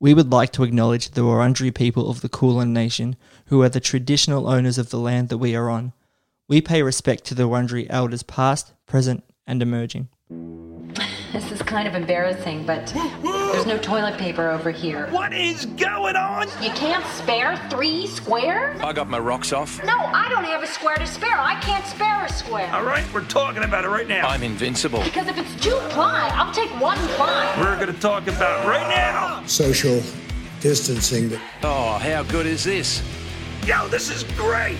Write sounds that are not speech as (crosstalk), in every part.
we would like to acknowledge the Wurundjeri people of the Kulin Nation, who are the traditional owners of the land that we are on. We pay respect to the Wurundjeri elders past, present, and emerging. This is kind of embarrassing, but there's no toilet paper over here. What is going on? You can't spare three squares? I got my rocks off. No, I don't have a square to spare. I can't spare a square. All right, we're talking about it right now. I'm invincible. Because if it's two ply, I'll take one ply. We're going to talk about it right now. social distancing. Oh, how good is this? Yo, this is great.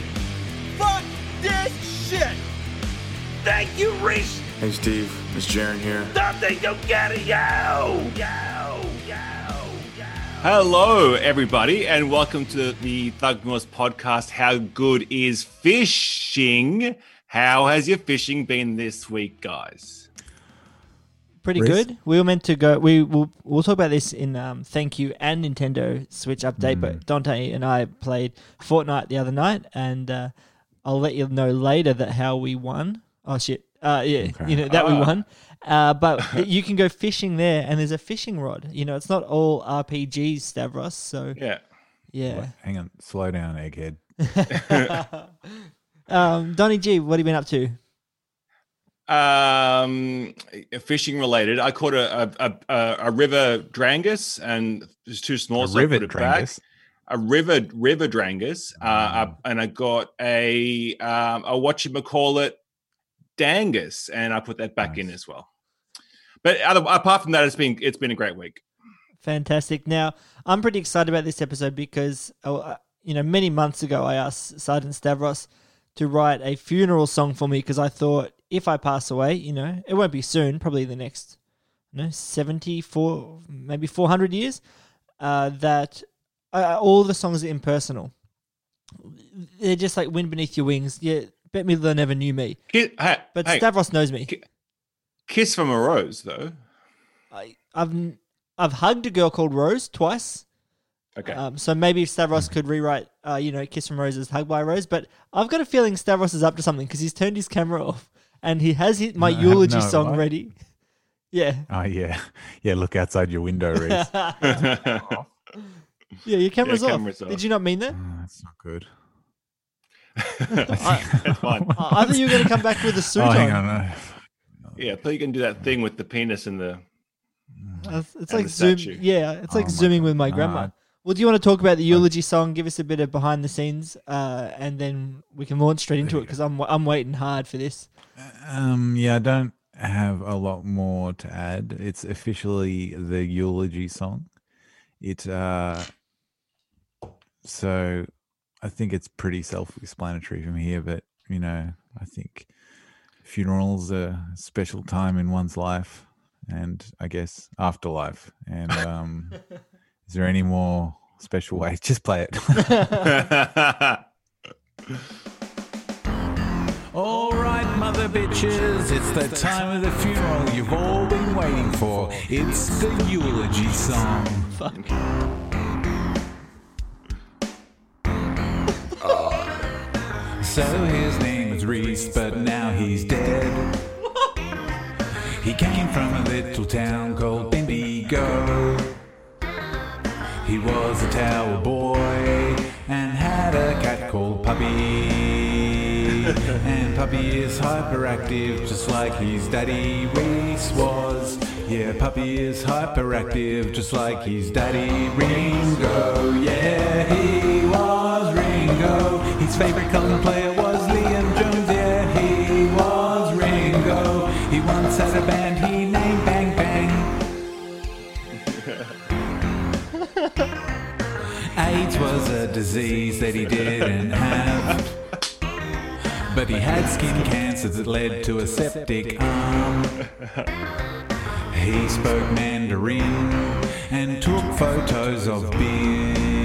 Fuck this shit! Thank you, Reese. Hey Steve, it's Jaren here. Something go get it, yo, yo, yo, yo. Hello, everybody, and welcome to the Thug Norse podcast. How good is fishing? How has your fishing been this week, guys? Pretty Riz? good. We were meant to go. We will. We'll talk about this in um, thank you and Nintendo Switch update. But Dante and I played Fortnite the other night, and uh, I'll let you know later that how we won. Oh shit! Uh, yeah, Okay. you know that we won. Uh, but (laughs) you can go fishing there, and there's a fishing rod. You know, it's not all RPGs, Stavros. So Yeah. yeah. Hang on, slow down, egghead. (laughs) Um, Donny G, what have you been up to? Um, fishing related. I caught a a, a, a river drangus, and there's too small. A so I put it back. A river river drangus, uh, up- and I got a um a what you call it dangus, and I put that back in as well. But other, apart from that, it's been it's been a great week. Fantastic. Now, I'm pretty excited about this episode because, oh, uh, you know, many months ago I asked Sergeant Stavros to write a funeral song for me because I thought if I pass away, you know, it won't be soon, probably the next, you know, 74, maybe 400 years, uh, that uh, all the songs are impersonal. They're just like wind beneath your wings. Yeah, bet me they never knew me. Ki- Hey, But hey, Stavros knows me. Kiss from a rose, though. I, I've I've hugged a girl called Rose twice. Okay. Um, so maybe if Stavros could rewrite, uh, you know, "Kiss from Roses, Hug by Rose." But I've got a feeling Stavros is up to something because he's turned his camera off and he has his, my No, (laughs) eulogy no, song what? ready. (laughs) Yeah, Oh yeah, yeah. Look outside your window, Reese. (laughs) yeah, your camera's, off. camera's off. Did you not mean that? that's not good. (laughs) That's fine. I I thought you were going to come back with a suit Oh, hang on. on. no. Yeah, I thought you can do that thing with the penis and the. Uh, It's And like the zoom. statue. Yeah, it's like Oh my zooming with my grandma. Uh, well, do you want to talk about the eulogy song? Give us a bit of behind the scenes, uh, and then we can launch straight into it because I'm I'm waiting hard for this. Um, yeah, I don't have a lot more to add. It's officially the eulogy song. It uh, so I think it's pretty self-explanatory from here. But you know, I think funerals are a special time in one's life, and I guess afterlife. And um, (laughs) is there any more special way? (laughs) Just play it. (laughs) All right, mother bitches, it's the time of the funeral you've all been waiting for. It's the eulogy song. So his name is Reese, but now he's dead. He came from a little town called Bendigo. He was a tower boy and had a cat called Puppy. And Puppy is hyperactive, just like his daddy Reese was. Yeah, Puppy is hyperactive, just like his daddy Ringo. Yeah, he was Ringo. His favorite colour player was Liam Jones. Yeah, he was Ringo. He once had a band he named Bang Bang. (laughs) AIDS was a disease that he didn't have. But he had skin cancer that led to a septic arm. He spoke Mandarin and took photos of and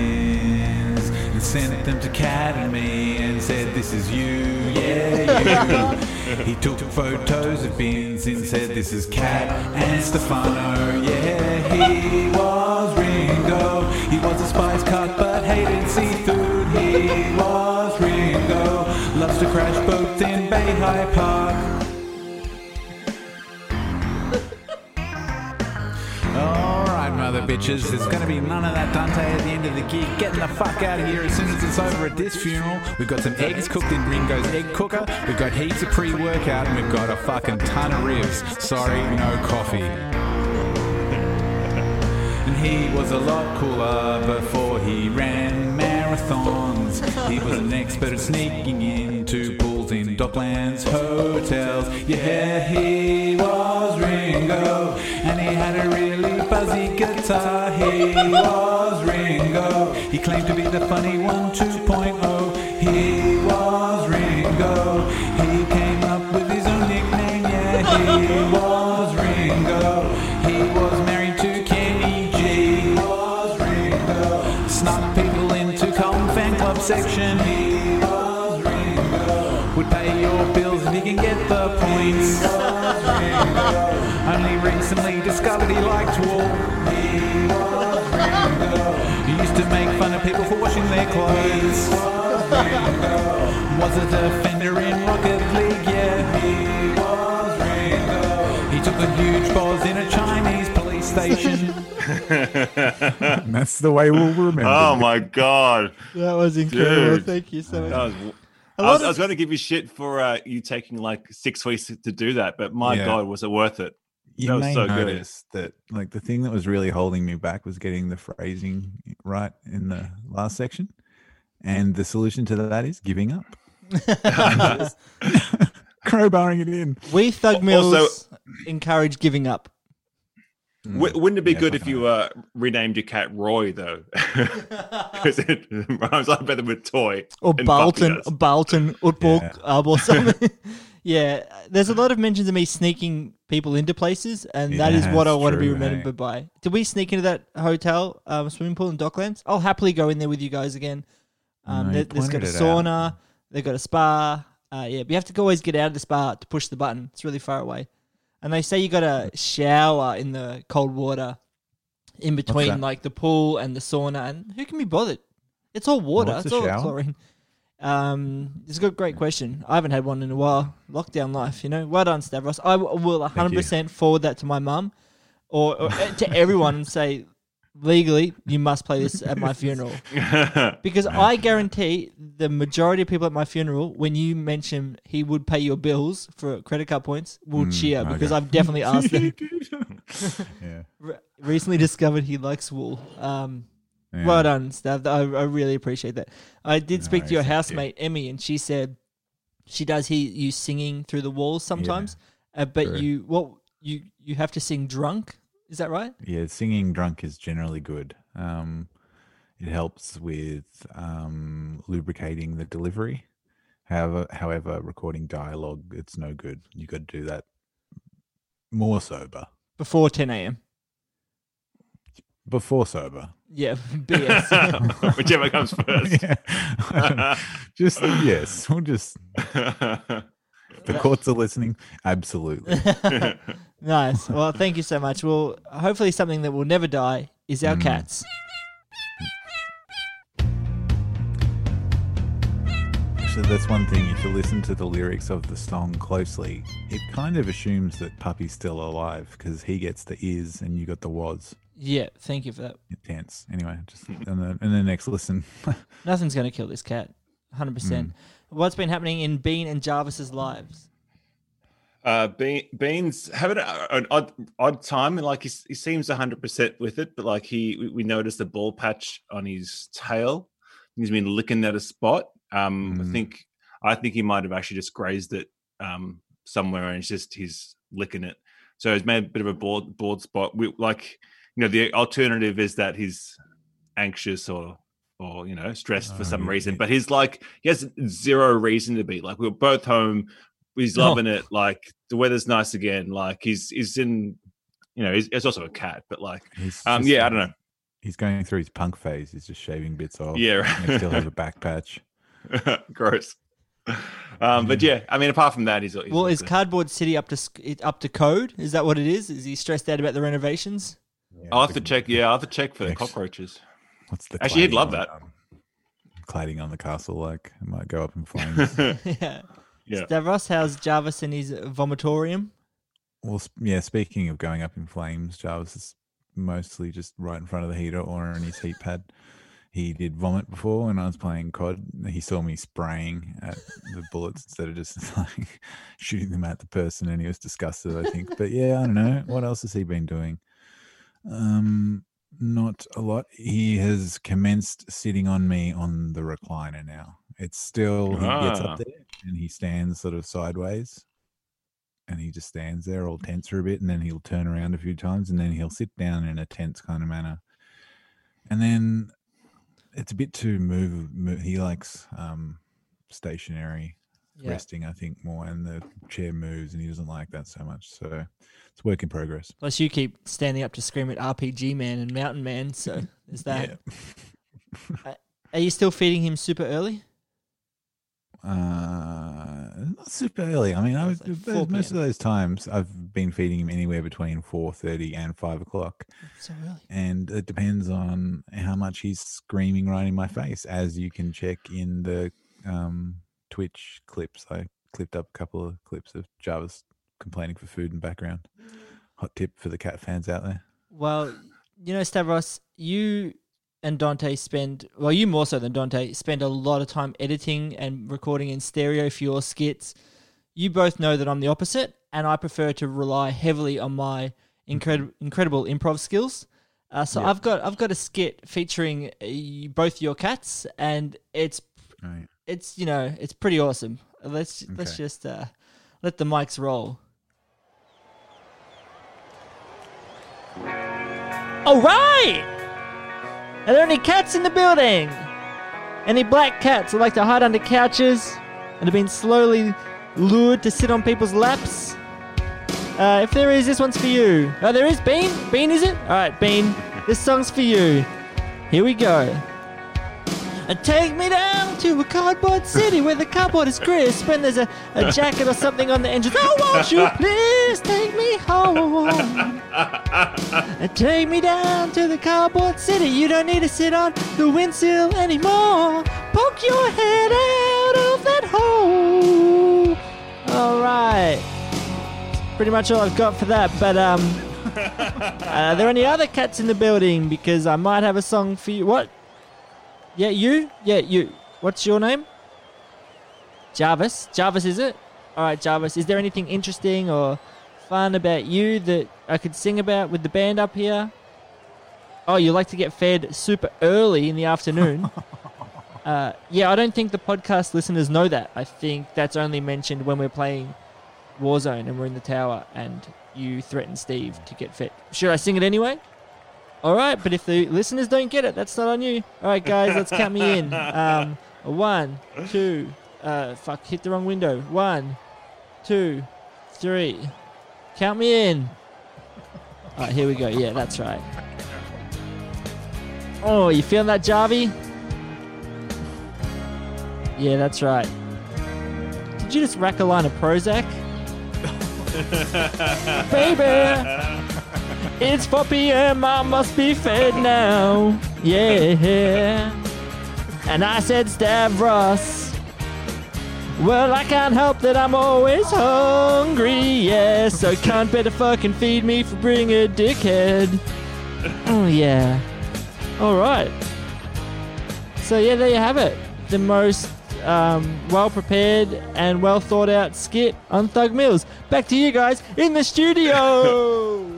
sent them to Cat and me and said, This is you, yeah, you. (laughs) he took photos of bins and said, This is Cat and Stefano, yeah, he was Ringo. He was a spice cut but hated seafood. He was Ringo. Loves to crash boats in Bayhigh Park. Bitches. There's gonna be none of that Dante at the end of the gig. Getting the fuck out of here as soon as it's over at this funeral. We've got some eggs cooked in Ringo's egg cooker. We've got heaps of pre-workout, and we've got a fucking ton of ribs. Sorry, no coffee. And he was a lot cooler before he ran marathons. He was an expert at sneaking into pools in Docklands hotels. Yeah, he was Ringo, and he had a really fuzzy guitar. He was Ringo. He claimed to be the funny one 2.0. He was Ringo. He came up with his own nickname. Yeah, he was Ringo. He was married to Kenny G. He was Ringo. Snuck people into Colin fan club section. He was Ringo. Would pay your bills if he get the points. Was Ringo. Only recently discovered he liked wool. He was Ringo. He used to make fun of people for washing their clothes. Was a defender in Rocket League, yeah. He was Ringo. He took a huge pause in a Chinese police station. (laughs) That's the way we'll remember. Oh my god. That was incredible. Dude. Thank you so much. That was, A I lot was, of- I was going to give you shit for uh, you taking like six weeks to do that, but my Yeah. god, was it worth it? You that was may so good. notice that like the thing that was really holding me back was getting the phrasing right in the last section. And the solution to that is giving up. (laughs) (laughs) Crowbarring it in. We Thug Also- Mills encourage giving up. W- wouldn't it be Yeah, good if you uh, renamed your cat Roy though? (laughs) (laughs) Because it (laughs) rhymes like better with toy. Or Bolton. Bolton, Utbuk, Yeah. Ub or something. yeah, there's a lot of mentions of me sneaking people into places, and that is what I want to be remembered hey. by. Did we sneak into that hotel um, swimming pool in Docklands? I'll happily go in there with you guys again. Um, No, there, has got a it out. sauna, they've got a spa. Uh, yeah, but you have to always get out of the spa to push the button. It's really far away. And they say you got to shower in the cold water in between that? like the pool and the sauna. And who can be bothered? It's all water. What's it's all shower? chlorine. Um, it's a good, great question. I haven't had one in a while. Lockdown life, you know. Well done, Stavros. I w- will 100% forward that to my mum or, or uh, to everyone and say, legally, you must play this at my (laughs) funeral. (laughs) Because I guarantee the majority of people at my funeral, when you mention he would pay your bills for credit card points, will cheer because okay. I've definitely (laughs) asked them. Yeah. Re- recently discovered he likes wool. Um, Yeah. Well done, Stav. I, I really appreciate that. I did speak to your Nice, thank you. housemate Emmy, and she said she does hear you singing through the walls sometimes, uh, but true. you what you you have to sing drunk. Is that right? Yeah, singing drunk is generally good. Um, it helps with um, lubricating the delivery. However, however, recording dialogue, it's no good. You got to do that more sober. Before 10 a.m. Before sober. Yeah, (laughs) BS. (laughs) Whichever comes (laughs) first. Yeah. just yes, we'll just (laughs) the courts are listening. Absolutely. (laughs) nice. Well, thank you so much. Well, hopefully something that will never die is Mm. our cats. So that's one thing. If you listen to the lyrics of the song closely, it kind of assumes that Puppy's still alive because he gets the is and you got the was. Yeah, thank you for that. Intense. Anyway, just in the in the next listen. (laughs) Nothing's going to kill this cat. 100%. Mm. What's been happening in Bean and Jarvis's lives? Uh, Bean, Bean's having a, an odd odd time, and like he, he seems hundred percent with it, but like he we, we noticed a ball patch on his tail. He's been licking at a spot. Um, I Mm. think I think he might have actually just grazed it um somewhere, and it's just he's licking it. So he's made a bit of a board board spot. We like you know the alternative is that he's anxious or or you know stressed for Oh, some yeah, reason, but he's like he has zero reason to be. Like we are both home he's Oh. loving it. Like the weather's nice again. Like he's he's in, you know, he's, he's also a cat, but like, He's um, just, yeah, I don't know. He's going through his punk phase. He's just shaving bits off. Yeah, And they still have a (laughs) back patch. (laughs) Gross. Um, but yeah, I mean, apart from that, he's, he's Well, is good. Cardboard City up to it- up to code? Is that what it is? Is he stressed out about the renovations? Yeah, I'll have to check. Yeah, I'll have to check for the cockroaches. What's the Actually, he'd love on, that. um, cladding on the castle, like it might go up in (laughs) flames. (laughs) yeah. Yeah. Stavros, how's Jarvis in his vomitorium? well, yeah. Speaking of going up in flames, Jarvis is mostly just right in front of the heater or on his heat pad. He did vomit before when I was playing COD. He saw me spraying at the bullets instead of just (laughs) like shooting them at the person, and he was disgusted. I think, but yeah, I don't know what else has he been doing. Um, not a lot. He has commenced sitting on me on the recliner now. It's still he gets Ah. up there and he stands sort of sideways, and he just stands there all tense for a bit, and then he'll turn around a few times, and then he'll sit down in a tense kind of manner, and then it's a bit too move. move he likes um, stationary Yeah. resting, I think, more, and the chair moves, and he doesn't like that so much. So it's work in progress. Plus, you keep standing up to scream at RPG Man and Mountain Man, so (laughs) there's that. Uh, (laughs) Are you still feeding him super early? Uh, not super early. I mean, I was, like 4 most of those times I've been feeding him anywhere between four thirty and five o'clock, So early. and it depends on how much he's screaming right in my face. As you can check in the um, Twitch clips, I clipped up a couple of clips of Jarvis complaining for food in background. Hot tip for the cat fans out there. Well, you know, Stavros, you and Dante spend, well, you more so than Dante, spend a lot of time editing and recording in stereo for your skits. You both know that I'm the opposite, and I prefer to rely heavily on my incredible, incredible improv skills. Uh, so Yeah. I've got I've got a skit featuring uh, both your cats, and it's Right. It's you know it's pretty awesome. Let's let's just uh, let the mics roll. All right. Are there any cats in the building? Any black cats who like to hide under couches and have been slowly lured to sit on people's laps? Uh, if there is, this one's for you. Oh, there is Bean. Bean, is it? All right, Bean. This song's for you. Here we go. And take me down to a cardboard city where the cardboard is crisp and there's a, a (laughs) jacket or something on the engine. Oh, won't you (laughs) please take me home? And take me down to the cardboard city. You don't need to sit on the windsill anymore. Poke your head out of that hole. All right. Pretty much all I've got for that. But um, (laughs) are there any other cats in the building? Because I might have a song for you. What? Yeah, you? Yeah, you. What's your name? Jarvis. Jarvis, is it? All right, Jarvis. Is there anything interesting or fun about you that I could sing about with the band up here? Oh, you like to get fed super early in the afternoon. (laughs) uh, yeah, I don't think the podcast listeners know that. I think that's only mentioned when we're playing Warzone and we're in the tower and you threaten Steve to get fed. Should I sing it anyway? All right, but if the listeners don't get it, that's not on you. All right, guys, let's count me in. (laughs) Um, one, two, uh, fuck, hit the wrong window. One, two, three. Count me in. All right, here we go. Yeah, that's right. Oh, you feeling that, Jarvie? Yeah, that's right. Did you just rack a line of Prozac? (laughs) Baby! It's 4 p.m. I must be fed now. Yeah. And I said, Stavros. Well, I can't help that I'm always hungry. Yeah. So can't better fucking feed me for being a dickhead. Oh, yeah. All right. So, yeah, there you have it. The most um, well prepared and well thought out skit on Thug Mills. Back to you guys in the studio. (laughs)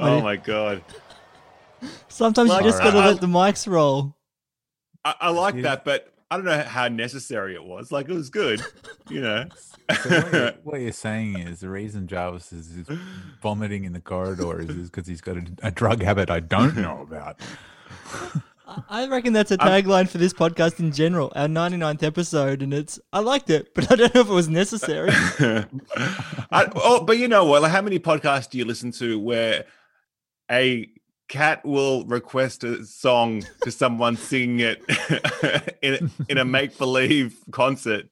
Oh my god. Sometimes Like, you just gotta let the mics roll. I, I like Yeah. that, but I don't know how necessary it was. Like it was good, you know. (laughs) So what, you're, (laughs) what you're saying is the reason Jarvis is, is vomiting in the corridor is because he's got a, a drug habit I don't know (laughs) about. I reckon that's a tagline for this podcast in general. Our 99th episode, and it's I liked it, but I don't know if it was necessary. I, oh, but you know what? Like, how many podcasts do you listen to where a cat will request a song to someone singing it in, (laughs) in a (laughs) make believe concert,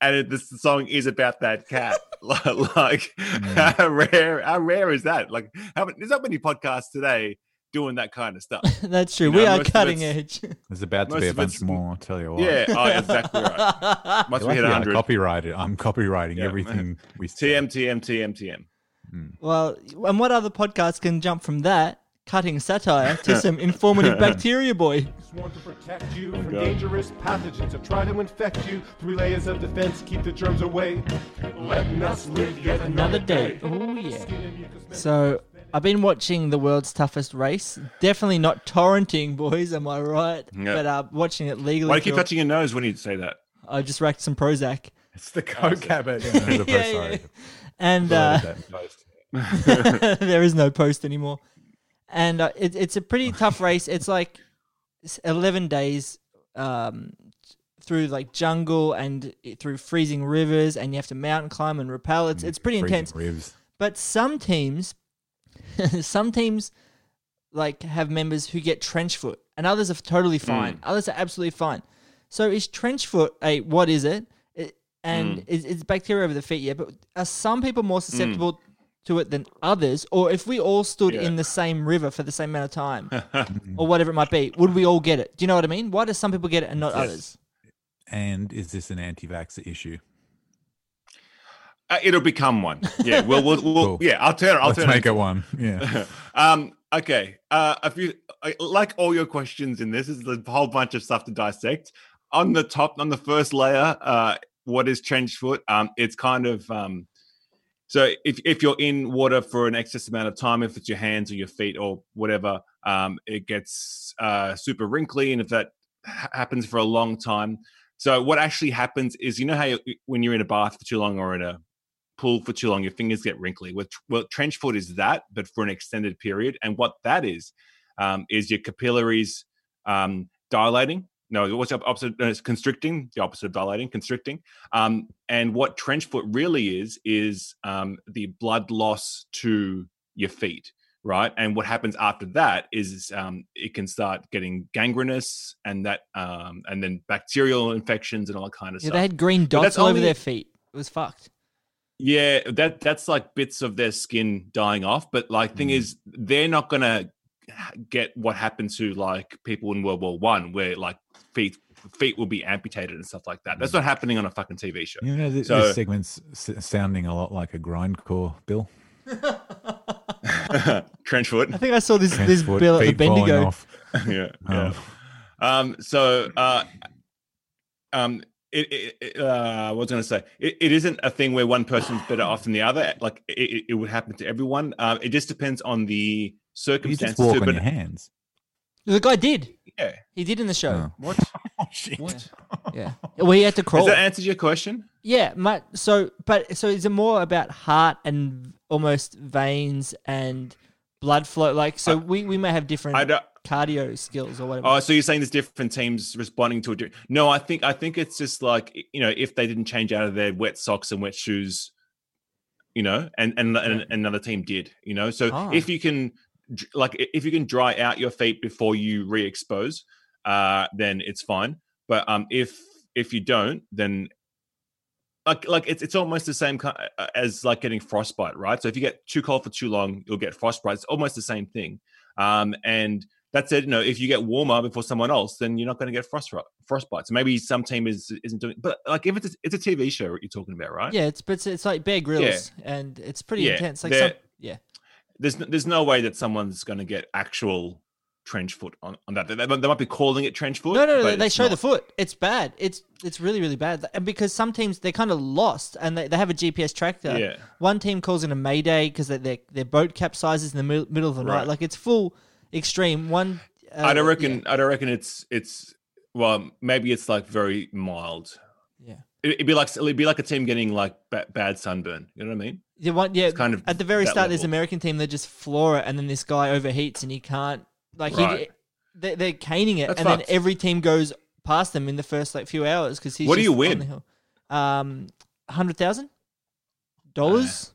and it, this song is about that cat? (laughs) like, mm. how rare? How rare is that? Like, how many, there's not many podcasts today doing that kind of stuff. that's true. You we know, are cutting edge. There's about to be a bunch more. I'll tell you what. Yeah, oh, exactly right. Must You're be hit lucky I'm 100. copyrighted. I'm copywriting Yeah. everything we say. TM, TM, TM, TM. well, and what other podcast can jump from that? cutting satire to some (laughs) informative (laughs) bacteria boy. Sworn to protect you from dangerous pathogens that try to infect you. Three layers of defense keep the germs away. Letting us live yet Another day. Oh yeah. So I've been watching the world's toughest race. Definitely not torrenting, boys. Am I right? Yeah. But uh, watching it legally. Why do you keep through- touching your nose when you say that? I just racked some Prozac. It's the coke habit. (laughs) Yeah, Yeah, yeah. And uh, Loaded that post. (laughs) there is no post anymore. And uh, it, it's a pretty (laughs) tough race. It's like 11 days um, through like jungle and through freezing rivers, and you have to mountain climb and rappel. It's, it's pretty Freezing intense. Ribs. But some teams, (laughs) some teams like have members who get trench foot, and others are totally fine. Others are absolutely fine. So is trench foot a what is it? It and is it's bacteria over the feet, yeah. But are some people more susceptible to it than others? Or if we all stood Yeah. in the same river for the same amount of time, (laughs) or whatever it might be, would we all get it? Do you know what I mean? Why do some people get it and not others? And is this an anti-vaxxer issue? Uh, it'll become one. Yeah, (laughs) we'll, we'll, we'll Cool. yeah. I'll turn. I'll Let's turn make it. it one. (laughs) Yeah. um. Okay. Uh. If you like all your questions in this, is a whole bunch of stuff to dissect. On the top, on the first layer, uh, what is trench foot? Um, it's kind of um. So if if you're in water for an excess amount of time, if it's your hands or your feet or whatever, um, it gets uh super wrinkly, and if that ha- happens for a long time. So what actually happens is, you know how you, when you're in a bath for too long or in a pool for too long, your fingers get wrinkly. Well, well, trench foot is that, but for an extended period. And what that is, um, is your capillaries um, dilating. No, what's the opposite? No, it's constricting. The opposite of dilating, constricting. Um, and what trench foot really is is um, the blood loss to your feet, right? And what happens after that is um, it can start getting gangrenous, and that, um, and then bacterial infections and all that kind of Yeah, stuff. they had green dots all over their feet. It was fucked. Yeah, that that's like bits of their skin dying off. But like, thing is, they're not gonna get what happened to like people in World War One, where like feet feet will be amputated and stuff like that. That's not happening on a fucking TV show. You know, this, So- this segment's sounding a lot like a grindcore, Bill. (laughs) (laughs) Trench foot. I think I saw this Trench this foot, bill at the Bendigo. off. (laughs) yeah, yeah. Um, so, uh, um, it, it, it uh, what was I going to say? It, it isn't a thing where one person's better off than the other. Like it, it- it would happen to everyone. Um, it just depends on the You circumstances. just walk too, on but- your hands. The guy did. Yeah. He did in the show. Oh. What? (laughs) Oh, shit. What? Yeah. Well, he had to Has crawl. that answered your question? Yeah, my, so but so is it more about heart and almost veins and blood flow? Like, so we, we may have different cardio skills or whatever. Oh, so you're saying there's different teams responding to it? No, I think I think it's just like you know if they didn't change out of their wet socks and wet shoes, you know, and and, and another team did, you know. So Ah. if you can, dr- like, if you can dry out your feet before you re-expose, uh, then it's fine. But um, if if you don't, then like like it's it's almost the same ki- uh, as like getting frostbite, right? So if you get too cold for too long, you'll get frostbite. It's almost the same thing. Um, and that's it. You know, if you get warmer before someone else, then you're not going to get frost frostbite. So maybe some team is isn't doing. But like if it's a, it's a TV show you're talking about, right? yeah, it's but it's, it's like Bear Grylls, and it's pretty Yeah, intense. Like, some, yeah, There's there's no way that someone's going to get actual trench foot on, on that. They, they might be calling it trench foot. no, no, no, but they show the foot. It's bad. It's it's really really bad. And because some teams they're kind of lost, and they, they have a GPS tracker. Yeah. One team calls in a mayday because their their boat capsizes in the middle, middle of the night. Like it's full extreme. One. Uh, I don't yeah. reckon. I don't reckon it's it's. Well, maybe it's like very mild. Yeah. It- It'd be like it'd be like a team getting like ba- bad sunburn. You know what I mean? One, yeah, kind of at the very start, there's level. an American team that just floor it, and then this guy overheats, and he can't like he, Right. they, they're caning it, That's and then every team goes past them in the first like few hours because he's. What do you on win? the hill. Um, hundred thousand dollars,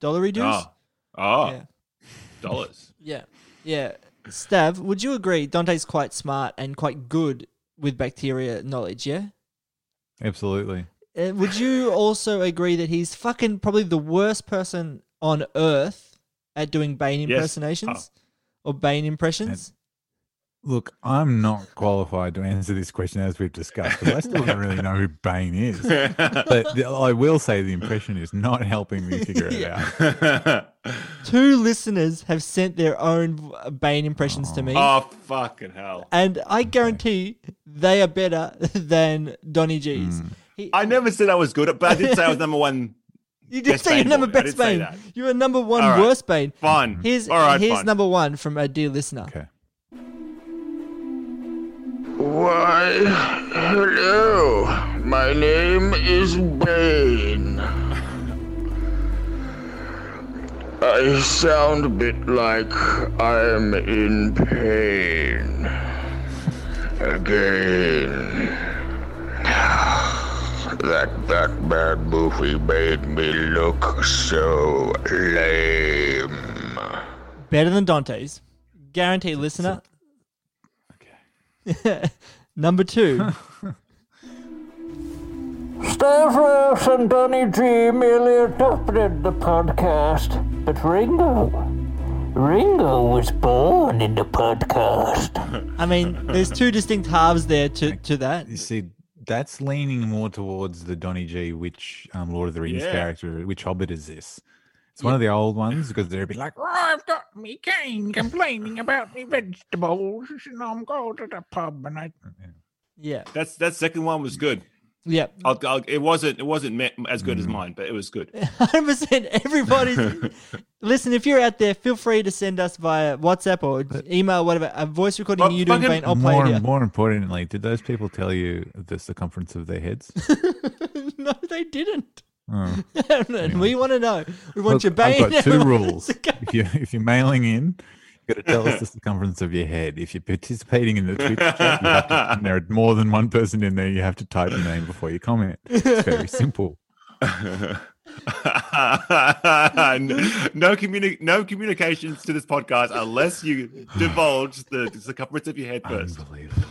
dollary dues. Oh, oh, Yeah. dollars. (laughs) Yeah, yeah. Stav, would you agree? Dante's quite smart and quite good with bacteria knowledge. Yeah. Absolutely. Uh, would you also agree that he's fucking probably the worst person on earth at doing Bane Yes. impersonations or Bane impressions? Look, I'm not qualified to answer this question as we've discussed because I still don't really know who Bane is. (laughs) But the- I will say the impression is not helping me figure it out. (laughs) Two listeners have sent their own Bane impressions to me. oh fucking hell! And I guarantee they are better (laughs) than Donny G's. Hmm. He- I never said I was good at, but I did say I was number one. you did best say you're number boy. I best Bane. You were number one All right. worst Bane. Fine. Here's All right, here's fine. number one from a dear listener. Okay. Why, hello. My name is Bane. I sound a bit like I'm in pain. Again. That Batman movie made me look so lame. Better than Dante's. Guarantee listener. Okay. number two. Stavros and Donny G merely adopted the podcast, but Ringo, Ringo was born in the podcast. (laughs) I mean, there's two distinct halves there to, to that. You see, that's leaning more towards the Donny G, which um, Lord of the Rings Yeah. character, which Hobbit is this? It's one of the old ones because they'd be like, Oh, I've got me cane complaining about me vegetables, and I'm going to the pub, and I. Yeah. That's that second one was good. Yeah. I'll, I'll, it wasn't it wasn't me- as good Mm. as mine, but it was good. (laughs) 100% everybody. (laughs) Listen, if you're out there, feel free to send us via WhatsApp or email, whatever, a voice recording of you doing fucking- Bane. I'll play more, it here. more importantly, did those people tell you the circumference of their heads? (laughs) no, they didn't. Oh. (laughs) and we want to know. We want Look, your Bane. I've got two and we want rules. us to go- If, you, if you're mailing in, you've got to tell us the circumference of your head. If you're participating in the Twitch chat, to, and (laughs) there are more than one person in there, you have to type your name before you comment. It's very simple. (laughs) no communi- no communications to this podcast unless you divulge the circumference of your head first. Unbelievable.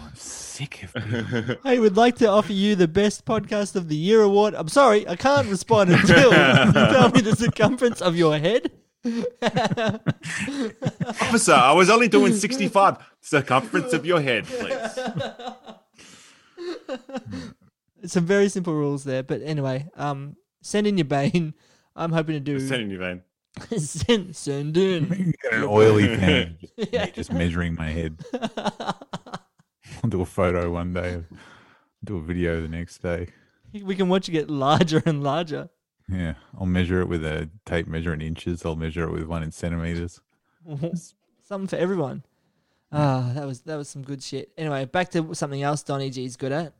I'm sick of people. I would like to offer you the Best Podcast of the Year award. I'm sorry, I can't respond until (laughs) you tell me the circumference of your head. (laughs) Officer, I was only doing 65 circumference of your head, please. Some very simple rules there, but anyway, um, send in your Bane. (laughs) I'm hoping to do Send in your vein. send send in. You get an oily pen, just, Yeah. just measuring my head. I'll (laughs) do a photo one day, do a video the next day. We can watch it get larger and larger. Yeah, I'll measure it with a tape measure in inches. I'll measure it with one in centimeters. (laughs) Something for everyone. Ah, that was that was some good shit. Anyway, back to something else Donny G's good at.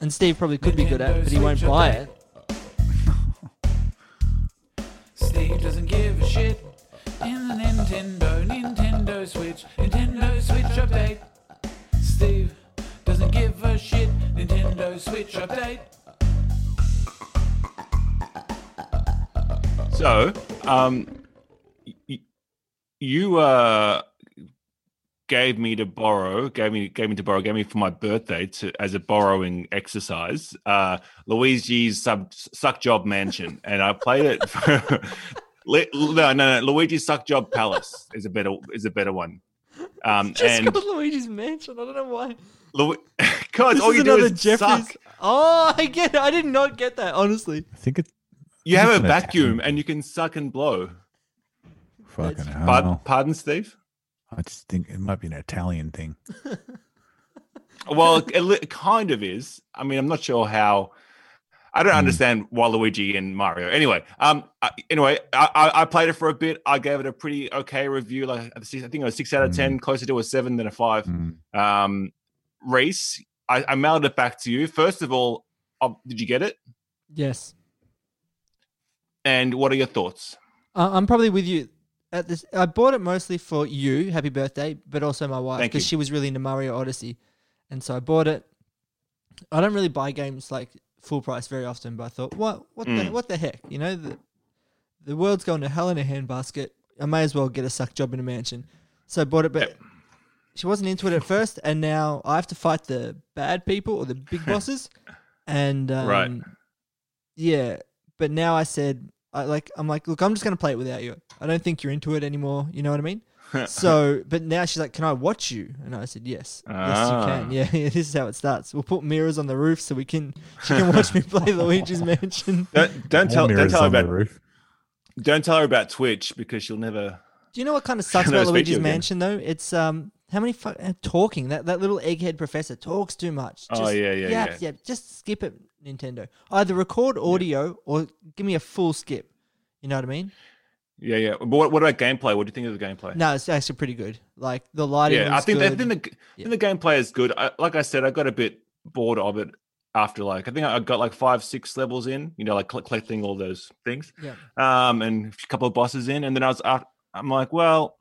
And Steve probably could be good at, but he won't buy it. Steve doesn't give a shit. In the Nintendo, Nintendo Switch, Nintendo Switch update. Steve doesn't give a shit. Nintendo Switch update. So, um, y- you uh gave me to borrow, gave me gave me to borrow, gave me for my birthday to as a borrowing exercise. Uh, Luigi's sub suck job mansion, and I played it. For, (laughs) no, no, no. Luigi's suck job palace is a better is a better one. Um, Just and called Luigi's Mansion. I don't know why. Lu- God, (laughs) This all is you do another is Jeffrey's. suck. Oh, I get it. I did not get that, honestly. I think it's You have a It's an vacuum, Italian- and you can suck and blow. fucking hell. Pardon, pardon, Steve. I just think it might be an Italian thing. (laughs) Well, it, it kind of is. I mean, I'm not sure how. I don't understand Waluigi and Mario. Anyway, um, uh, anyway, I, I, I played it for a bit. I gave it a pretty okay review. Like I think it was six out of ten, closer to a seven than a five. Mm. Um, Reese, I, I mailed it back to you. First of all, uh, did you get it? Yes. And what are your thoughts? Uh, I'm probably with you. At this, I bought it mostly for you, happy birthday, but also my wife because she was really into Mario Odyssey, and so I bought it. I don't really buy games like full price very often, but I thought, what, what, the, Mm. what the heck? You know, the the world's going to hell in a handbasket. I may as well get a suck job in a mansion. So I bought it, but she wasn't into it at first, and now I have to fight the bad people or the big (laughs) bosses, and um, Right. yeah. But now I said, I like, I'm like, look, I'm just gonna play it without you. I don't think you're into it anymore. You know what I mean? (laughs) so, but now she's like, "Can I watch you?" And I said, "Yes, yes, you Ah. can. Yeah, (laughs) yeah, this is how it starts. We'll put mirrors on the roof so we can she can watch me play (laughs) Luigi's Mansion." Don't, don't tell don't mirrors tell her on the about roof. don't tell her about Twitch because she'll never. Do you know what kind of sucks Never about speak to Luigi's you again. Mansion though? It's um how many fu- uh, talking that that little egghead professor talks too much. Oh, yeah, yeah, yap, yeah. yap. Just skip it, Nintendo. Either record audio or give me a full skip. You know what I mean? Yeah, yeah. But what, what about gameplay? What do you think of the gameplay? No, it's actually pretty good. Like the lighting. yeah, I think I think the, I think the gameplay is good. I, like I said, I got a bit bored of it after like I think I got like five, six levels in. You know, like collecting all those things. Yeah. Um, and a couple of bosses in, and then I was out. I'm like, well,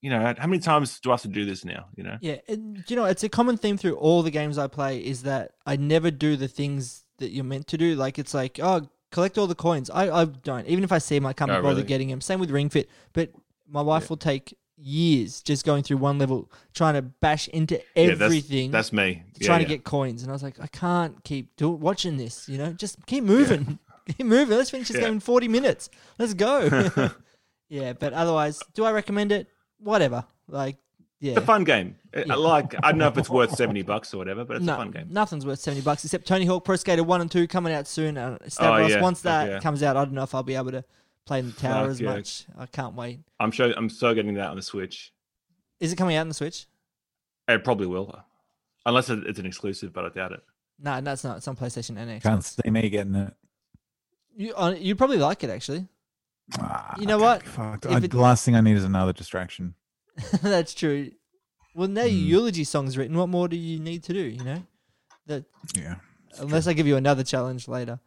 you know, how many times do I have to do this now? You know. Yeah, and, you know it's a common theme through all the games I play is that I never do the things that you're meant to do. Like it's like, oh, collect all the coins. I, I don't. Even if I see them, I can't be Oh, bothered really? getting them. Same with Ring Fit. But my wife will take years just going through one level, trying to bash into Yeah, that's- everything. that's me. Yeah, trying yeah. to get coins, and I was like, I can't keep do- watching this. You know, just keep moving, (laughs) keep moving. Let's finish this Yeah. game in forty minutes. Let's go. (laughs) (laughs) yeah, but otherwise, do I recommend it? Whatever. Like, yeah, It's a fun game. Yeah. Like I don't know if it's worth seventy bucks or whatever, but it's no, a fun game. Nothing's worth seventy bucks except Tony Hawk Pro Skater One and Two coming out soon. Uh, Stavros, Oh, yeah. once that Yeah. comes out, I don't know if I'll be able to play in the tower Fuck, as yeah. much. I can't wait. I'm sure I'm so getting that on the Switch. Is it coming out on the Switch? It probably will, unless it's an exclusive, but I doubt it. No, no, it's not. It's on PlayStation and Xbox. Can't see me getting it. You, uh, you'd probably like it actually. Ah, you know what? Fuck. I, it- the last thing I need is another distraction. (laughs) That's true. Well, now Hmm. your eulogy song's written. What more do you need to do? You know, that Yeah. unless I give you another challenge later.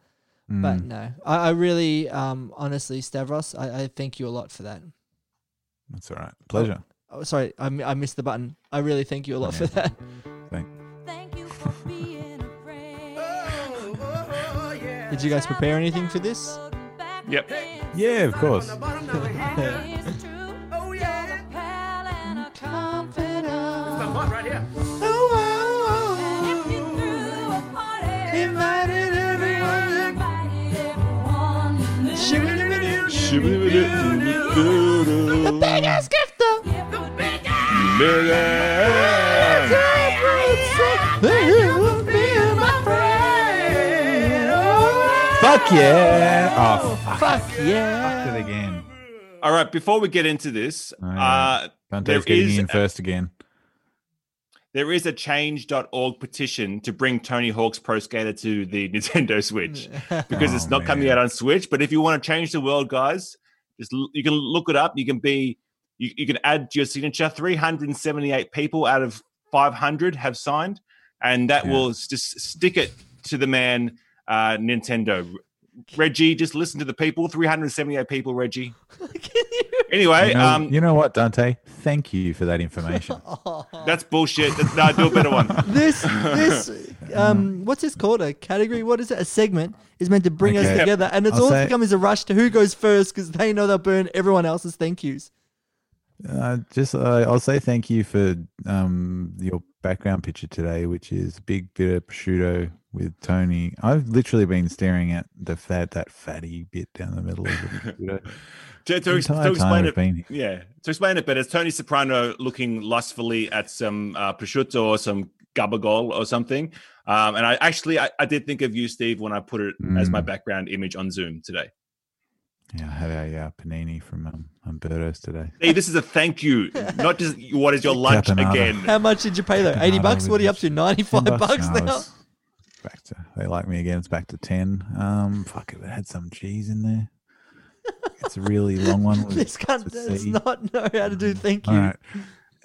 But Mm. no, I, I really, um, honestly, Stavros, I, I thank you a lot for that. That's all right. Pleasure. Oh, sorry, I, mi- I missed the button. I really thank you a lot for that. Thank. Thank you for being a friend. Did you guys prepare anything for this? Yep. Yeah, of course. (laughs) The biggest gift though. The biggest. Fuck yeah! Oh, fuck. Fuck yeah! Fucked it again. All right, before we get into this, Oh, yeah. uh, there Dante's getting is in a- first again. There is a change.org petition to bring Tony Hawk's Pro Skater to the (laughs) Nintendo Switch because it's Oh, not coming out on Switch. But if you want to change the world, guys, just l- you can look it up. You can be you, you can add your signature. 378 people out of 500 have signed, and that Yeah. will just stick it to the man uh, Nintendo. Reggie, just listen to the people. 378 people, Reggie. (laughs) Anyway, You know, um, you know what, Dante? Thank you for that information. (laughs) that's bullshit. That's, No, do a better one. (laughs) this this um what's this called a category what is it a segment is meant to bring us together and it's I'll all say- become is a rush to who goes first because they know they'll burn everyone else's thank yous Uh, just uh, I'll say thank you for um, your background picture today, which is big bit of prosciutto with Tony. I've literally been staring at the fat that fatty bit down the middle of the prosciutto. (laughs) to, to, ex- to explain it, been here. yeah, to explain it better, it's Tony Soprano looking lustfully at some uh, prosciutto or some gabagol or something. Um, and I actually, I, I did think of you, Steve, when I put it as my Mm. background image on Zoom today. Yeah, I had a uh, panini from um, Umberto's today. Hey, this is a thank you, not just what is your (laughs) lunch Caponata. again. how much did you pay though 80 Caponata bucks what are you up to 95 10 bucks No, now Back to they like me again. It's back to ten. Um, fuck it, it had some cheese in there. It's a really long one. (laughs) this cunt does seed. not know how to do thank you All right.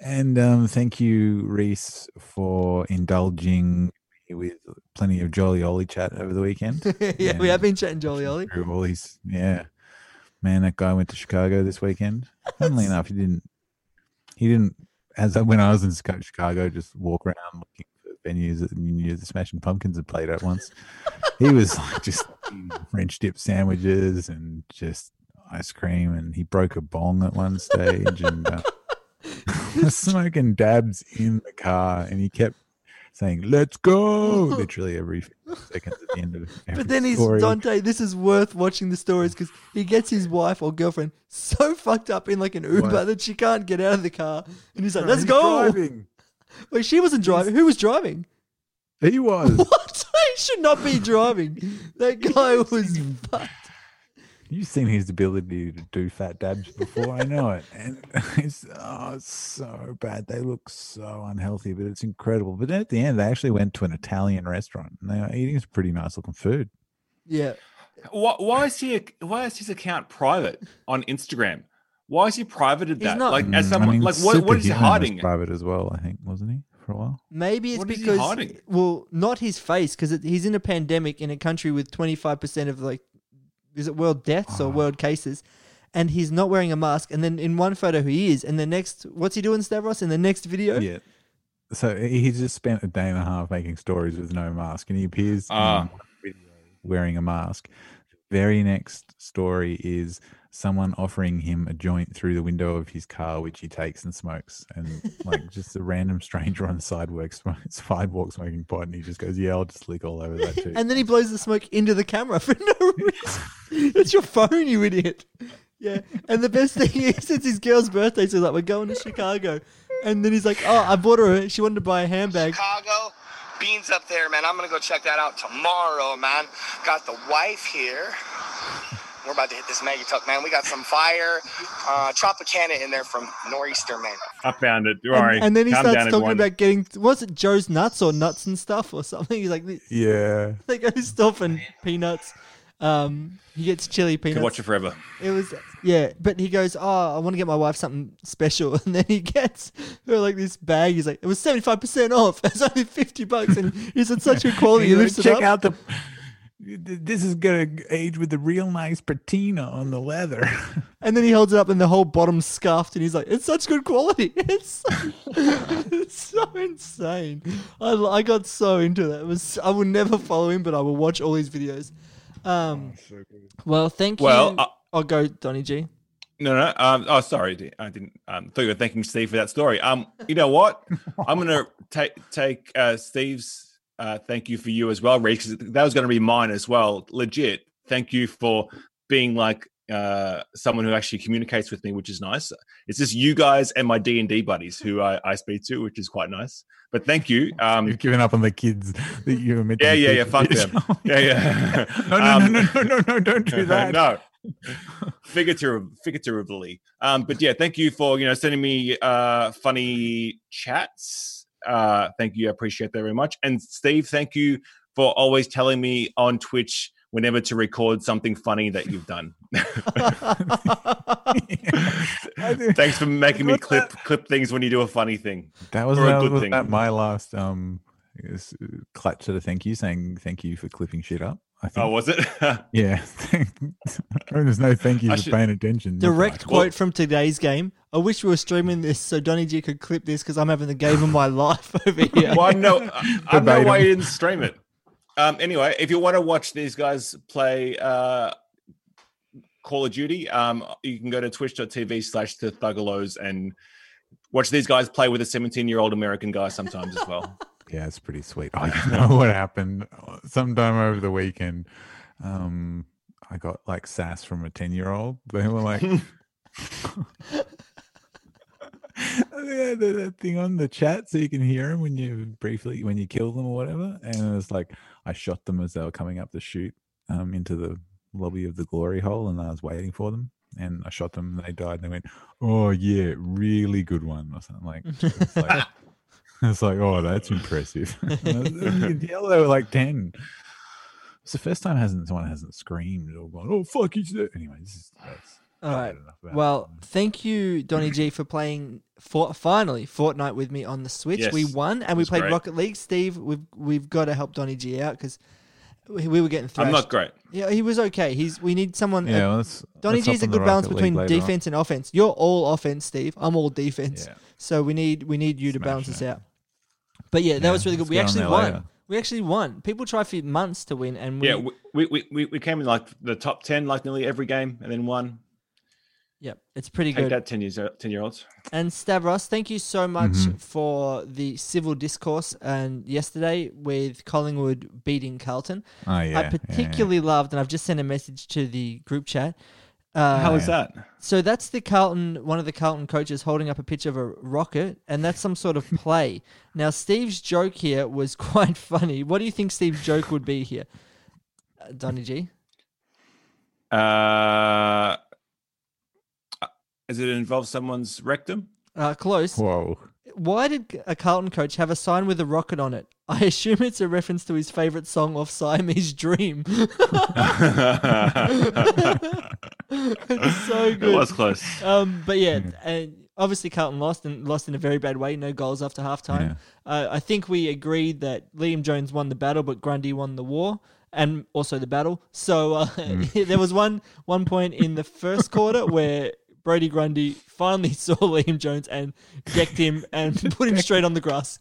And um, thank you, Reese, for indulging me with plenty of jolly ollie chat over the weekend. (laughs) yeah we have been chatting jolly ollie Through all these, yeah. Man, that guy went to Chicago this weekend. (laughs) Funnily enough, he didn't. He didn't. As I- when I was in Chicago, just walk around looking for venues that you knew the Smashing Pumpkins had played at once. (laughs) he was like just French dip sandwiches and just ice cream, and he broke a bong at one stage and. Uh, (laughs) smoking dabs in the car, and he kept saying "Let's go" (laughs) literally every second at the end of (laughs) every But then he's story. Dante. This is worth watching the stories because he gets his wife or girlfriend so fucked up in like an Uber What? that she can't get out of the car, and he's like, "Let's he's go." driving. (laughs) Wait, she wasn't driving. Who was driving? He was. What? he should not be driving. That guy was fucked. You've seen his ability to do fat dabs before. I know it, and (laughs) it's oh, it's so bad. They look so unhealthy, but it's incredible. But then at the end, they actually went to an Italian restaurant, and they were eating some pretty nice looking food. Yeah. Why, why is he? Why is his account private on Instagram? Why is he privated that? not- Like Mm, as someone, like what? What is he Superhuman hiding? Private as well, I think, wasn't he for a while? Maybe it's What is because well, not his face because he's in a pandemic in a country with twenty five percent of like, is it world deaths Ah. or world cases, and he's not wearing a mask. And then in one photo he is, and the next, what's he doing, Stavros? In the next video, Yeah. So he just spent a day and a half making stories with no mask, and he appears in Ah. one video wearing a mask. The very next story is someone offering him a joint through the window of his car, which he takes and smokes, and like (laughs) just a random stranger on the sidewalk, sm- sidewalk smoking pot, and he just goes, "Yeah, I'll just lick all over that too." and then he blows the smoke into the camera for no (laughs) reason. it's your phone, you idiot. Yeah, and the best thing is it's his girl's birthday, so he's like, "We're going to Chicago," and then he's like, "Oh, I bought her. A, she wanted to buy a handbag." Chicago, beans up there, man. I'm gonna go check that out tomorrow, man. Got the wife here. We're about to hit this mega tuck, man. We got some fire, uh, Tropicana in there from Nor'easter, man. I found it. All And, right, and then he calm starts talking everyone. about getting was it Joe's nuts or nuts and stuff or something. (laughs) He's like, yeah, (laughs) they go stuff and peanuts. Um, he gets chili peanuts. Could watch it forever. It was yeah, but he goes, "Oh, I want to get my wife something special," (laughs) and then he gets her like this bag. He's like, "It was seventy five percent off. It's only fifty bucks," and he's in such good quality. He You know, lifts it check up. out the. This is gonna age with the real nice patina on the leather. (laughs) And then he holds it up, and the whole bottom's scuffed, and he's like, "It's such good quality. (laughs) It's so, it's so insane." I, I got so into that. It was I will never follow him, but I will watch all his videos. Um, well, thank Well, you. uh, I'll go, Donny G. No, no. Um, oh, sorry, I didn't. Um, thought you were thanking Steve for that story. Um, you know what? (laughs) I'm gonna take take uh, Steve's uh, thank you for you as well, because that was going to be mine as well. Legit. Thank you for being like uh, someone who actually communicates with me, which is nice. It's just you guys and my D and D buddies who I, I speak to, which is quite nice. But thank you. Um, You've given up on the kids that you were meant to yeah, yeah, yeah. Fuck them. (laughs) Yeah, yeah. (laughs) no, no, Um, no, no, no, no, no, don't do (laughs) that. no. Figurative, figuratively. Um, but yeah, thank you for you know sending me uh funny chats. Uh, thank you, I appreciate that very much. And Steve, thank you for always telling me on Twitch whenever to record something funny that you've done. (laughs) Thanks for making me clip clip things when you do a funny thing. That was, or a good was thing. that my last um is- clutch to the thank you, saying thank you for clipping shit up. I think. Oh, was it? (laughs) Yeah. (laughs) There's no thank you I for should- paying attention. Direct Well, quote from today's game. I wish we were streaming this so Donny G could clip this because I'm having the game of my (laughs) life over here. well, I know, I I know why Verbatim. you didn't stream it. Um, anyway, if you want to watch these guys play uh, Call of Duty, um, you can go to twitch.tv slash the Thuggalos and watch these guys play with a 17 year old American guy sometimes as well. Yeah, it's pretty sweet. (laughs) (laughs) Oh, you know what happened? Sometime over the weekend, um, I got like sass from a 10 year old. (laughs) They were like, that that thing on the chat so you can hear them when you briefly, when you kill them or whatever. And it was like, I shot them as they were coming up the chute um, into the lobby of the glory hole and I was waiting for them. And I shot them and they died. And they went, Oh, yeah, really good one. Or something like, like (laughs) it's like, oh, that's impressive. (laughs) (laughs) And you can tell they were like 10. It's the first time hasn't someone hasn't screamed or gone, oh, fuck, he's there. Anyway, this is, that's All right. enough about Well, thank you, Donny G, (clears throat) for playing for finally Fortnite with me on the Switch. we won, and we played great. Rocket League. Steve, we've we've got to help Donny G out because we, we were getting thrashed. I'm not great. Yeah, he was okay. He's we need someone. Yeah, uh, well, let's- Donny let's G's a hop on good balance Rocket between League later on. defense and offense. You're all offense, Steve. I'm all defense. Yeah. So we need we need you to balance us out. But yeah, that was really good. We actually won. later. We actually won. People try for months to win, and we, yeah, we, we, we, we came in like the top 10, like nearly every game, and then won. Yep, it's pretty Take good. that, ten years, ten year olds. And Stavros, thank you so much Mhm. for the civil discourse and yesterday with Collingwood beating Carlton. Oh, yeah, I yeah, yeah. particularly loved, and I've just sent a message to the group chat. Uh, How is that? So that's the Carlton, one of the Carlton coaches holding up a picture of a rocket, and that's some sort of play. now, Steve's joke here was (laughs) quite funny. What do you think Steve's joke would be here, uh, Donny G? Uh, does it involve someone's rectum? Uh, close. Whoa. Why did a Carlton coach have a sign with a rocket on it? I assume it's a reference to his favorite song off Siamese Dream. (laughs) it's so good. It was close. Um, but yeah, and obviously Carlton lost and lost in a very bad way. No goals after halftime. Uh, I think we agreed that Liam Jones won the battle, but Grundy won the war. And also the battle. So uh, (laughs) there was one one point in the first quarter where Brodie Grundy finally (laughs) saw Liam Jones and decked him and (laughs) put him straight on the grass.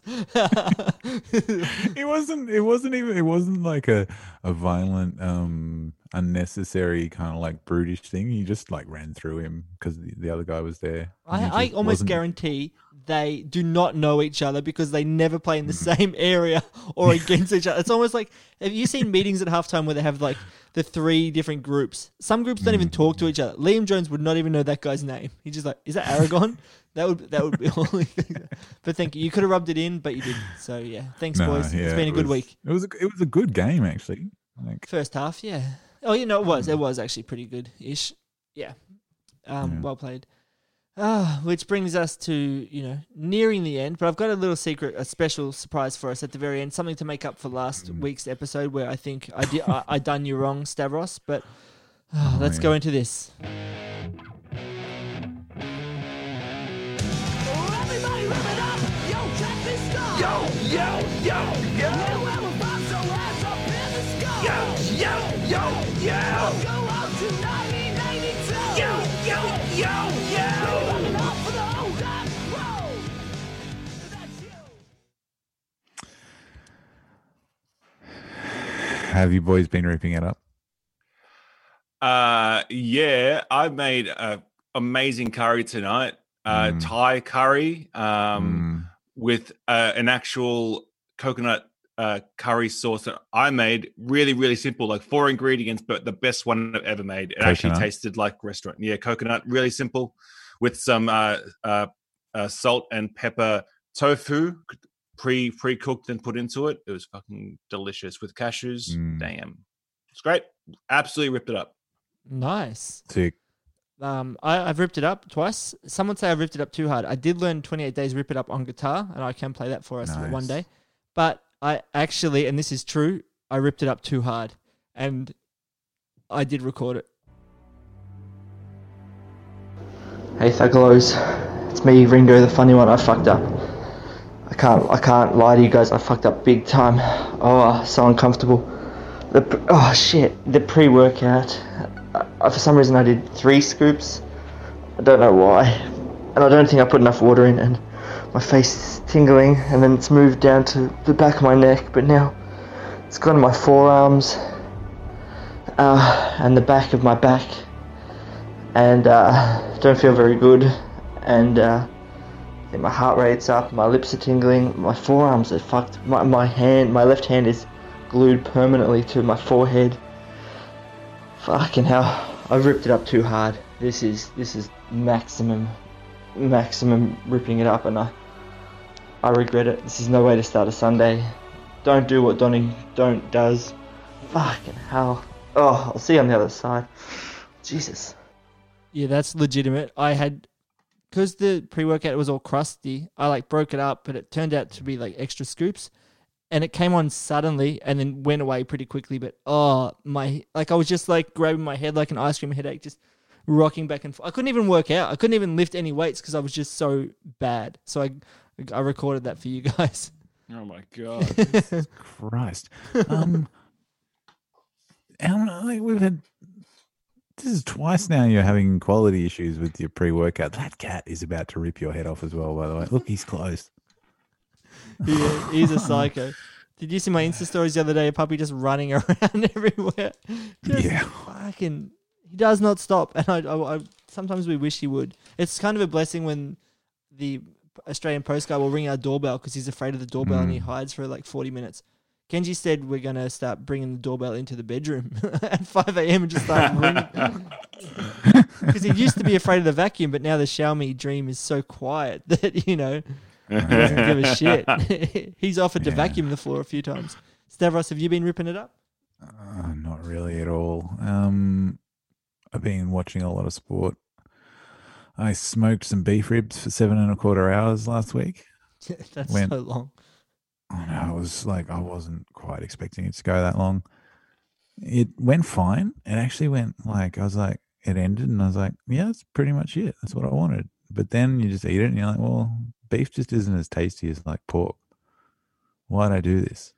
it wasn't it wasn't even it wasn't like a a violent um unnecessary kind of like brutish thing he just like ran through him because the, the other guy was there I, I almost guarantee they do not know each other because they never play in the mm-hmm. same area (laughs) or against each other. It's almost like have you seen meetings at halftime where they have like the three different groups? Some groups don't even mm-hmm. talk to each other. Liam Jones would not even know that guy's name. He's just like, is that Aragon? that (laughs) would that would be (laughs) all. but thank you. You could have rubbed it in, but you didn't. So yeah, thanks No, boys. It's been a good was- week. it was a, it was a good game actually like First half, yeah. Oh, you know, it was. It mm. was actually pretty good ish. Yeah. Um, Yeah. Well played. Ah, which brings us to, you know, nearing the end, but I've got a little secret, a special surprise for us at the very end, something to make up for last Mm. week's episode where I think I did I, I done you wrong, Stavros, but ah, Oh, let's yeah. go into this. Yo, yo, yo, yo. Yo, yo, yo, yo. Yo, yo, yo, yo. Have you boys been ripping it up Uh, yeah, I made a amazing curry tonight. Uh, Mm. Thai curry, um, with uh, an actual coconut uh, curry sauce that I made. Really, really simple, like four ingredients, but the best one I've ever made. It actually tasted like restaurant. Yeah, coconut, really simple, with some uh, uh, uh, salt and pepper tofu, pre pre cooked and put into it. It was fucking delicious with cashews. Mm. Damn, it's great. Absolutely ripped it up. Nice. sick Um, I, I've ripped it up twice. Someone say I ripped it up too hard. I did learn 28 Days Rip It Up on guitar, and I can play that for us one day. But I actually, and this is true, I ripped it up too hard, and I did record it. Hey Thuggalos, it's me Ringo, the funny one. I fucked up. I can't, I can't lie to you guys. I fucked up big time. Oh, so uncomfortable. The oh shit, the pre-workout. For some reason, I did three scoops. I don't know why, and I don't think I put enough water in, and my face is tingling, and then it's moved down to the back of my neck, but now it's gone to my forearms, uh, and the back of my back and uh, don't feel very good. And uh, my heart rate's up, my lips are tingling, my forearms are fucked. My, my hand, my left hand is glued permanently to my forehead. Fucking hell, I've ripped it up too hard. This is this is maximum, maximum ripping it up, and I I regret it. This is no way to start a Sunday. Don't do what Donny don't does. Fucking hell. Oh, I'll see you on the other side. Jesus. Yeah, that's legitimate. I had because the pre workout was all crusty. I like broke it up, but it turned out to be like extra scoops, and it came on suddenly and then went away pretty quickly. But oh my, like I was just like grabbing my head like an ice cream headache, just rocking back and forth. I couldn't even work out. I couldn't even lift any weights because I was just so bad. So I I recorded that for you (laughs) guys. Oh my god. Jesus (laughs) Christ. Um, (laughs) how many- we've had this is twice now you're having quality issues with your pre-workout. That cat is about to rip your head off as well. By the way, look, he's closed. Yeah, he's a (laughs) psycho. Did you see my Insta stories the other day? A puppy just running (laughs) around everywhere. Just Yeah. Fucking, he does not stop. And I, I, I sometimes we wish he would. It's kind of a blessing when the Australian Post guy will ring our doorbell because he's afraid of the doorbell and he Mm. hides for like 40 minutes. Kenji said we're going to start bringing the doorbell into the bedroom (laughs) at 5 a.m. and just start ringing. (laughs) Because he used to be afraid of the vacuum, but now the Xiaomi Dream is so quiet (laughs) that, you know, he doesn't give a shit. He's offered to Yeah. vacuum the floor a few times. Stavros, have you been ripping it up? Uh, not really at all. Um, I've been watching a lot of sport. I smoked some beef ribs for seven and a quarter hours last week. That's When- so long. I know, it was like I wasn't quite expecting it to go that long. It went fine. It actually went like I was like it ended, and I was like, yeah, that's pretty much it. That's what I wanted. But then you just eat it, and you're like, well, beef just isn't as tasty as like pork. Why'd I do this?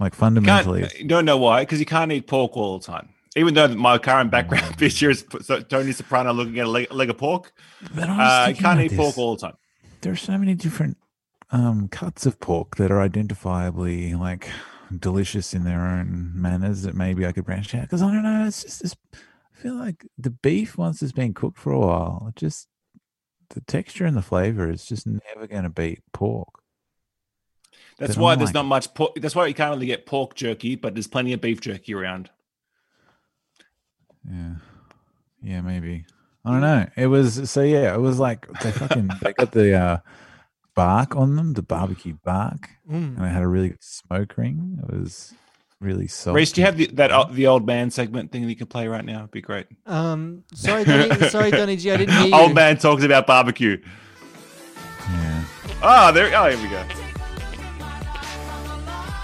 Like fundamentally, Can't, you don't know why? Because you can't eat pork all the time. Even though my current background Mm. picture is Tony Soprano looking at a leg, leg of pork, But I uh, can't eat pork all the time. there are so many different um, cuts of pork that are identifiably like delicious in their own manners that maybe I could branch out because I don't know. It's just this. I feel like the beef once it's been cooked for a while, it just the texture and the flavor is just never going to beat pork. That's But why I'm there's like- not much pork. That's why you can't really get pork jerky, but there's plenty of beef jerky around. Yeah, yeah, maybe. I don't know. It was so yeah. It was like they fucking they got the uh, bark on them, the barbecue bark, Mm. and it had a really good smoke ring. It was really soft. Reese, do you have the, that o- the old man segment thing that you can play right now? It'd be great. Um, sorry, Donny, sorry, Donny G, I didn't hear you. Old man talks about barbecue. Yeah. Ah, there. Oh, here we go.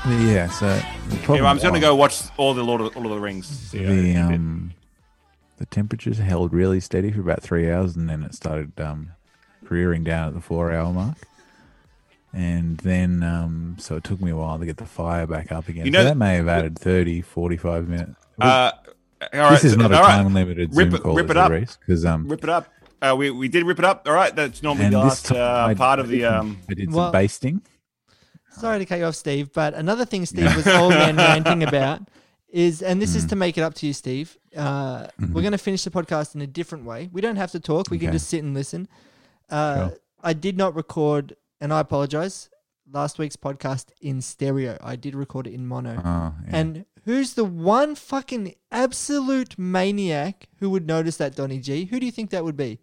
Yeah, so the Anyway, I'm just gonna go watch all the Lord of, all of the Rings. See the um the temperatures held really steady for about three hours, and then it started um careering down at the four hour mark. And then, um, so it took me a while to get the fire back up again. You so know- that may have added 30, 45 minutes. Uh, all right, this is so- not a all right. time limited Rip Zoom it- call, rip it up. Because um, Rip it up. Uh, we we did rip it up. All right, that's normally and the last uh, I- part I of the um. I did some Well- basting. Sorry to cut you off, Steve, but another thing Steve (laughs) was old man ranting about is, and this Mm. is to make it up to you, Steve. Uh, We're going to finish the podcast in a different way. We don't have to talk. We can Mm-hmm. Just sit and listen. Uh, Sure. I did not record, and I apologize. Last week's podcast in stereo. I did record it in mono. Oh, yeah. And who's the one fucking absolute maniac who would notice that, Donny G? Who do you think that would be?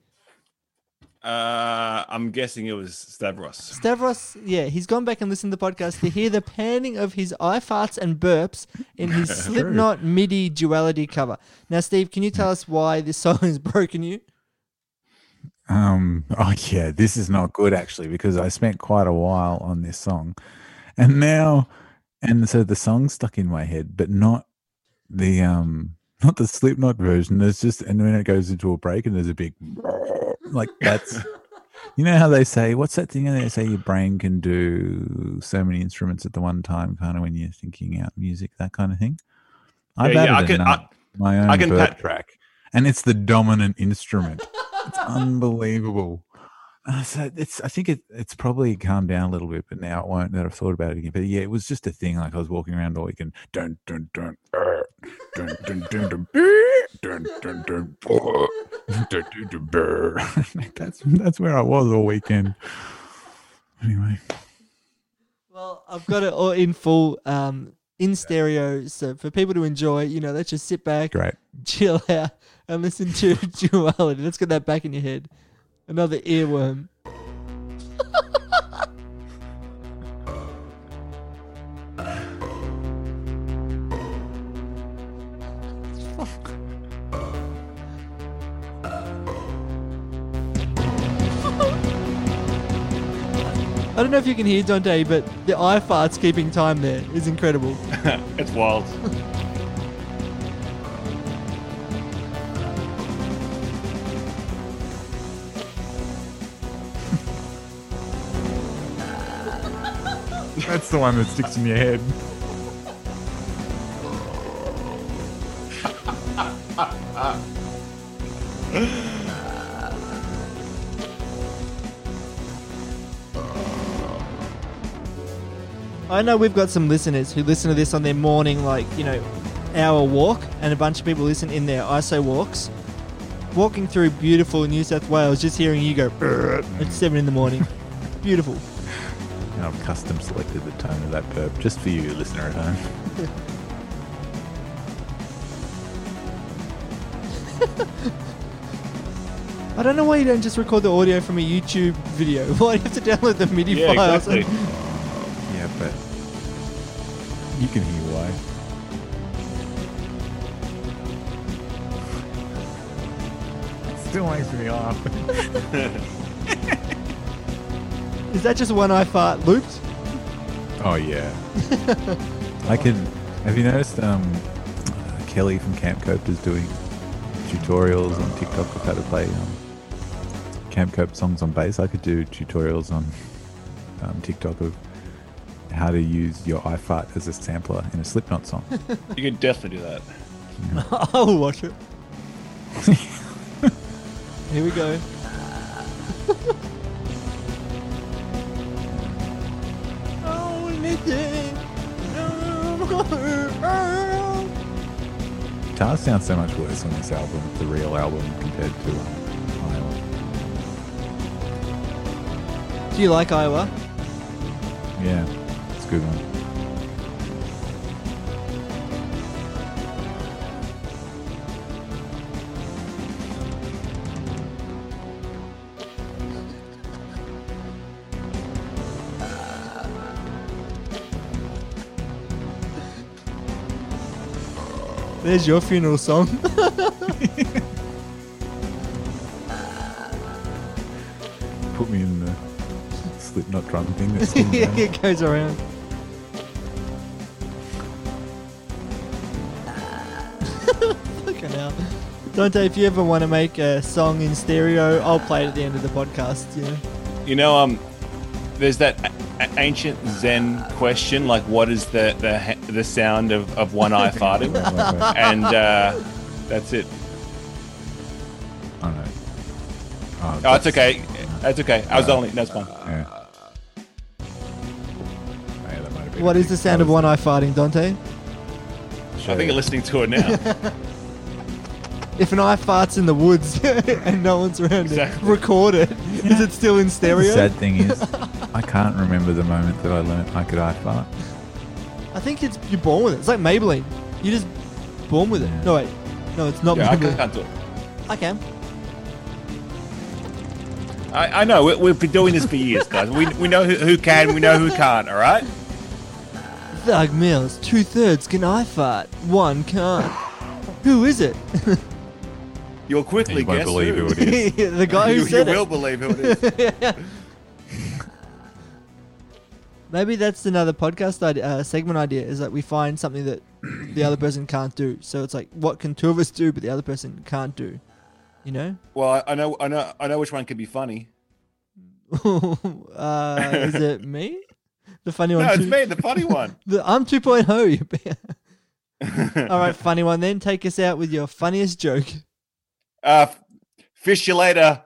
Uh, I'm guessing it was Stavros. Stavros, yeah, he's gone back and listened to the podcast to hear the panning of his eye farts and burps in his (laughs) Slipknot MIDI duality cover. Now, Steve, can you tell us why this song has (laughs) broken you? Um. (laughs) Oh yeah, this is not good actually because I spent quite a while on this song, and now, and so the song's stuck in my head, but not the um, not the Slipknot version. There's just and when it goes into a break and there's a big, like that's, (laughs) you know how they say what's that thing? They say your brain can do so many instruments at the one time, kind of when you're thinking out music, that kind of thing. I've Yeah, yeah, I can- I- nut, my own I can pat- track, and it's the dominant instrument. (laughs) It's unbelievable. So it's I think it it's probably calmed down a little bit, but now it won't that I've thought about it again. But yeah, it was just a thing. Like I was walking around all week and dun dun dun er, dun dun dun dun er, dun dun dun er, dun dun dun er. (laughs) That's that's where I was all weekend. Anyway, Well, I've got it all in full, um, in stereo. So for people to enjoy, you know, let's just sit back, great. chill out, and listen to duality. Let's get that back in your head. Another earworm. I don't know if you can hear Dante, but the eye farts keeping time there is incredible. (laughs) it's wild. (laughs) that's the one that sticks in your head. I know we've got some listeners who listen to this on their morning, like, you know, hour walk, and a bunch of people listen in their ISO walks. walking through beautiful New South Wales, just hearing you go "Brrr" at seven in the morning. (laughs) beautiful. And I've custom selected the tone of that burp just for you, listener at home. (laughs) I don't know why you don't just record the audio from a YouTube video. (laughs) Why do you have to download the MIDI Yeah, files? exactly. (laughs) yeah, but you can hear why. Still makes me laugh. Is that just one I fart looped? Oh yeah. I can. Have you noticed? Um, Kelly from Camp Cope is doing tutorials on TikTok of how to play um, Camp Cope songs on bass. I could do tutorials on um, TikTok of how to use your iFart as a sampler in a Slipknot song. (laughs) You can definitely do that. (laughs) I'll watch it. (laughs) Here we go. Only thing- sounds so much worse on this album, the real album, compared to um, Iowa. Do you like Iowa? Yeah, it's a good one. There's your funeral song. (laughs) Put me in the Slipknot drum thing that's (laughs) still around. it goes around. (laughs) Fucking hell. Dante, if you ever want to make a song in stereo, I'll play it at the end of the podcast. Yeah. You know, um, there's that a- a- ancient Zen question, like what is the the the sound of, of one eye farting, (laughs) and uh, that's it. Oh no. Oh, Oh, it's okay. That's okay. I was only. That's fine. Yeah. Yeah, that might have been What a is big- the sound of one eye farting, Dante? I think you're listening to it now. (laughs) If an eye farts in the woods (laughs) and no one's around Exactly. to record it, is it still in The stereo? sad thing is, I can't remember the moment that I learned I could eye fart. I think it's you're born with it. It's like Maybelline. You're just born with it. No wait, no, it's not Yeah, I can't do it. I can. I, I know. We, we've been doing this for years, guys. We, we know who, who can. We know who can't. All right. Thug Mills, two thirds can eye fart, one can't. Who is it? You'll quickly You won't guess believe who. who it is. (laughs) the guy (laughs) who you, said you it. will believe who it is. (laughs) Maybe that's another podcast idea, uh, segment idea. Is that we find something that the other (clears throat) person can't do. So it's like, what can two of us do, but the other person can't do? You know? Well, I, I know. I know. I know which one could be funny. (laughs) uh, is it me? The funny (laughs) one. No, it's me, the funny one. (laughs) The, I'm 2.0. you be- All right, funny one. Then take us out with your funniest joke. Uh, fish you later.